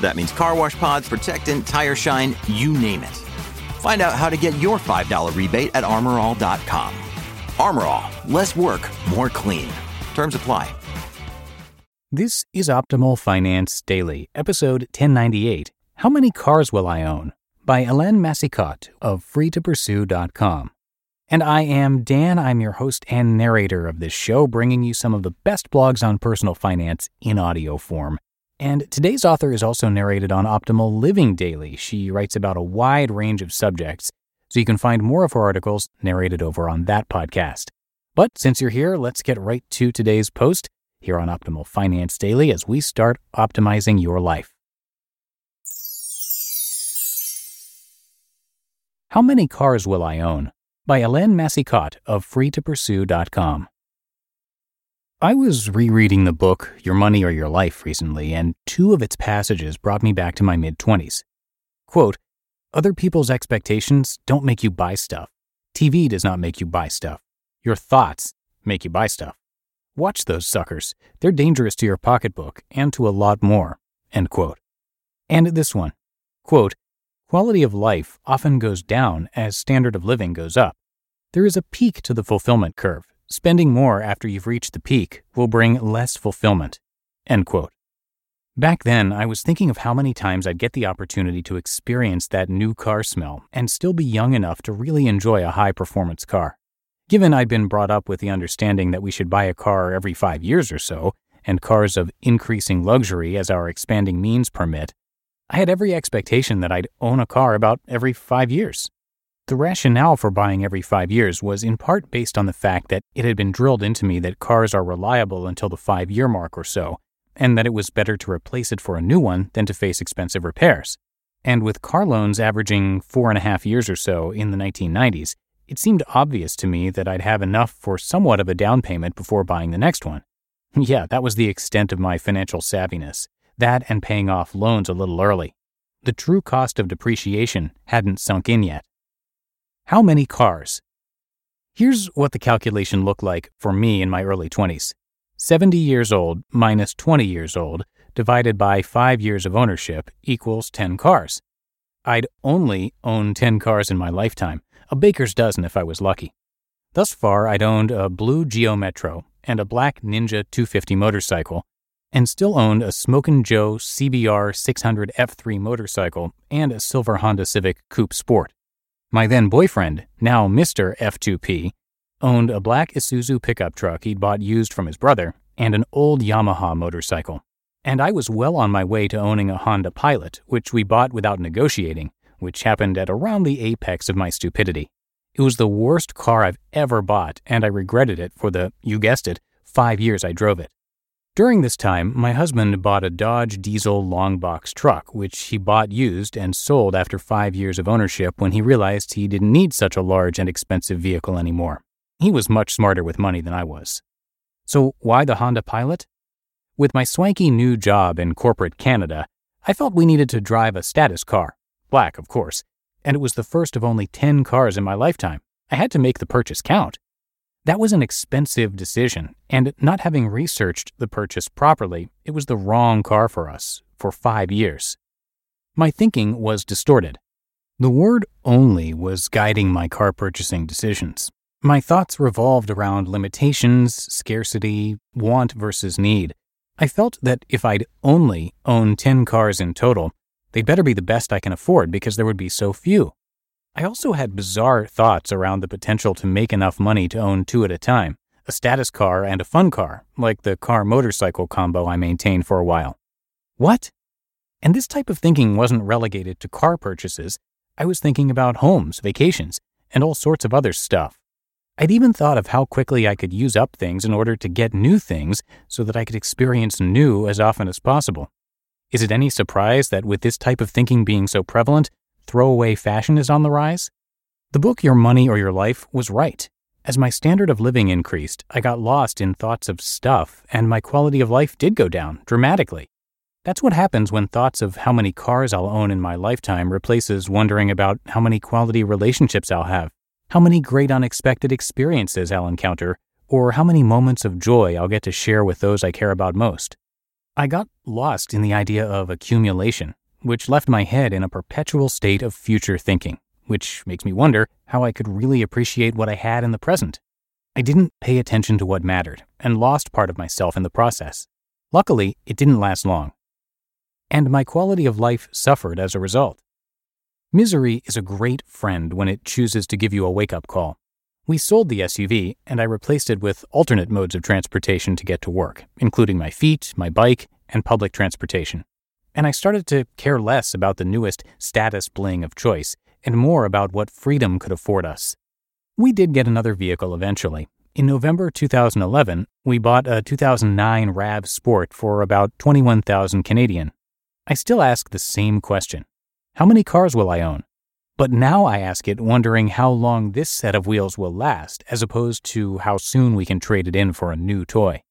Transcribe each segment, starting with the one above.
That means car wash pods, protectant, tire shine, you name it. Find out how to get your $5 rebate at armorall.com. Armor All, less work, more clean. Terms apply. This is Optimal Finance Daily, episode 1098 How Many Cars Will I Own? by Hélène Massicotte of freetopursue.com. And I am Dan. I'm your host and narrator of this show, bringing you some of the best blogs on personal finance in audio form. And today's author is also narrated on Optimal Living Daily. She writes about a wide range of subjects, so you can find more of her articles narrated over on that podcast. But since you're here, let's get right to today's post here on Optimal Finance Daily as we start optimizing your life. How Many Cars Will I Own? by Hélène Massicotte of freetopursue.com. I was rereading the book Your Money or Your Life recently, and two of its passages brought me back to my mid 20s. Quote, Other people's expectations don't make you buy stuff. TV does not make you buy stuff. Your thoughts make you buy stuff. Watch those suckers. They're dangerous to your pocketbook and to a lot more. End quote. And this one, quote, Quality of life often goes down as standard of living goes up. There is a peak to the fulfillment curve. Spending more after you've reached the peak will bring less fulfillment. End quote. Back then, I was thinking of how many times I'd get the opportunity to experience that new car smell and still be young enough to really enjoy a high performance car. Given I'd been brought up with the understanding that we should buy a car every five years or so, and cars of increasing luxury as our expanding means permit, I had every expectation that I'd own a car about every five years. The rationale for buying every five years was in part based on the fact that it had been drilled into me that cars are reliable until the five year mark or so, and that it was better to replace it for a new one than to face expensive repairs. And with car loans averaging four and a half years or so in the 1990s, it seemed obvious to me that I'd have enough for somewhat of a down payment before buying the next one. yeah, that was the extent of my financial savviness that and paying off loans a little early. The true cost of depreciation hadn't sunk in yet. How many cars? Here's what the calculation looked like for me in my early 20s 70 years old minus 20 years old divided by 5 years of ownership equals 10 cars. I'd only own 10 cars in my lifetime, a baker's dozen if I was lucky. Thus far, I'd owned a blue Geo Metro and a black Ninja 250 motorcycle, and still owned a Smokin' Joe CBR 600 F3 motorcycle and a silver Honda Civic Coupe Sport. My then boyfriend, now Mr. F2P, owned a black Isuzu pickup truck he'd bought used from his brother and an old Yamaha motorcycle. And I was well on my way to owning a Honda Pilot, which we bought without negotiating, which happened at around the apex of my stupidity. It was the worst car I've ever bought, and I regretted it for the, you guessed it, five years I drove it. During this time, my husband bought a Dodge diesel long box truck, which he bought used and sold after five years of ownership when he realized he didn't need such a large and expensive vehicle anymore. He was much smarter with money than I was. So, why the Honda Pilot? With my swanky new job in corporate Canada, I felt we needed to drive a status car. Black, of course. And it was the first of only 10 cars in my lifetime. I had to make the purchase count. That was an expensive decision, and not having researched the purchase properly, it was the wrong car for us for five years. My thinking was distorted. The word only was guiding my car purchasing decisions. My thoughts revolved around limitations, scarcity, want versus need. I felt that if I'd only own 10 cars in total, They'd better be the best I can afford because there would be so few. I also had bizarre thoughts around the potential to make enough money to own two at a time a status car and a fun car, like the car motorcycle combo I maintained for a while. What? And this type of thinking wasn't relegated to car purchases. I was thinking about homes, vacations, and all sorts of other stuff. I'd even thought of how quickly I could use up things in order to get new things so that I could experience new as often as possible. Is it any surprise that with this type of thinking being so prevalent, throwaway fashion is on the rise? The book Your Money or Your Life was right. As my standard of living increased, I got lost in thoughts of stuff, and my quality of life did go down dramatically. That's what happens when thoughts of how many cars I'll own in my lifetime replaces wondering about how many quality relationships I'll have, how many great unexpected experiences I'll encounter, or how many moments of joy I'll get to share with those I care about most. I got lost in the idea of accumulation, which left my head in a perpetual state of future thinking which makes me wonder how I could really appreciate what I had in the present. I didn't pay attention to what mattered and lost part of myself in the process. Luckily, it didn't last long. And my quality of life suffered as a result. Misery is a great friend when it chooses to give you a wake up call. We sold the SUV, and I replaced it with alternate modes of transportation to get to work, including my feet, my bike, and public transportation. And I started to care less about the newest status bling of choice and more about what freedom could afford us. We did get another vehicle eventually. In November 2011, we bought a 2009 RAV Sport for about 21,000 Canadian. I still ask the same question. How many cars will I own? But now I ask it wondering how long this set of wheels will last, as opposed to how soon we can trade it in for a new toy.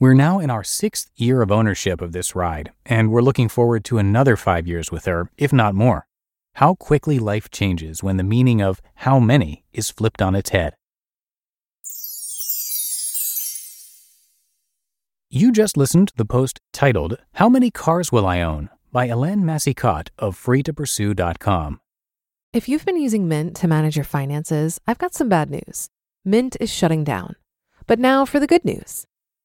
We're now in our sixth year of ownership of this ride, and we're looking forward to another five years with her, if not more. How quickly life changes when the meaning of how many is flipped on its head. You just listened to the post titled How Many Cars Will I Own by Hélène Massicotte of freetopursue.com. If you've been using Mint to manage your finances, I've got some bad news. Mint is shutting down. But now for the good news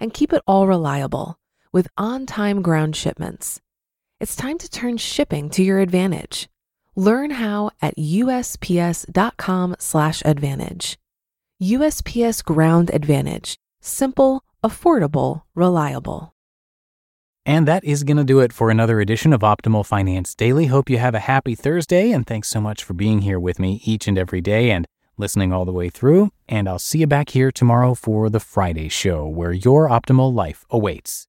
And keep it all reliable with on time ground shipments. It's time to turn shipping to your advantage. Learn how at usps.com/advantage. USPS Ground Advantage: simple, affordable, reliable. And that is going to do it for another edition of Optimal Finance Daily. Hope you have a happy Thursday and thanks so much for being here with me each and every day and listening all the way through. And I'll see you back here tomorrow for the Friday show where your optimal life awaits.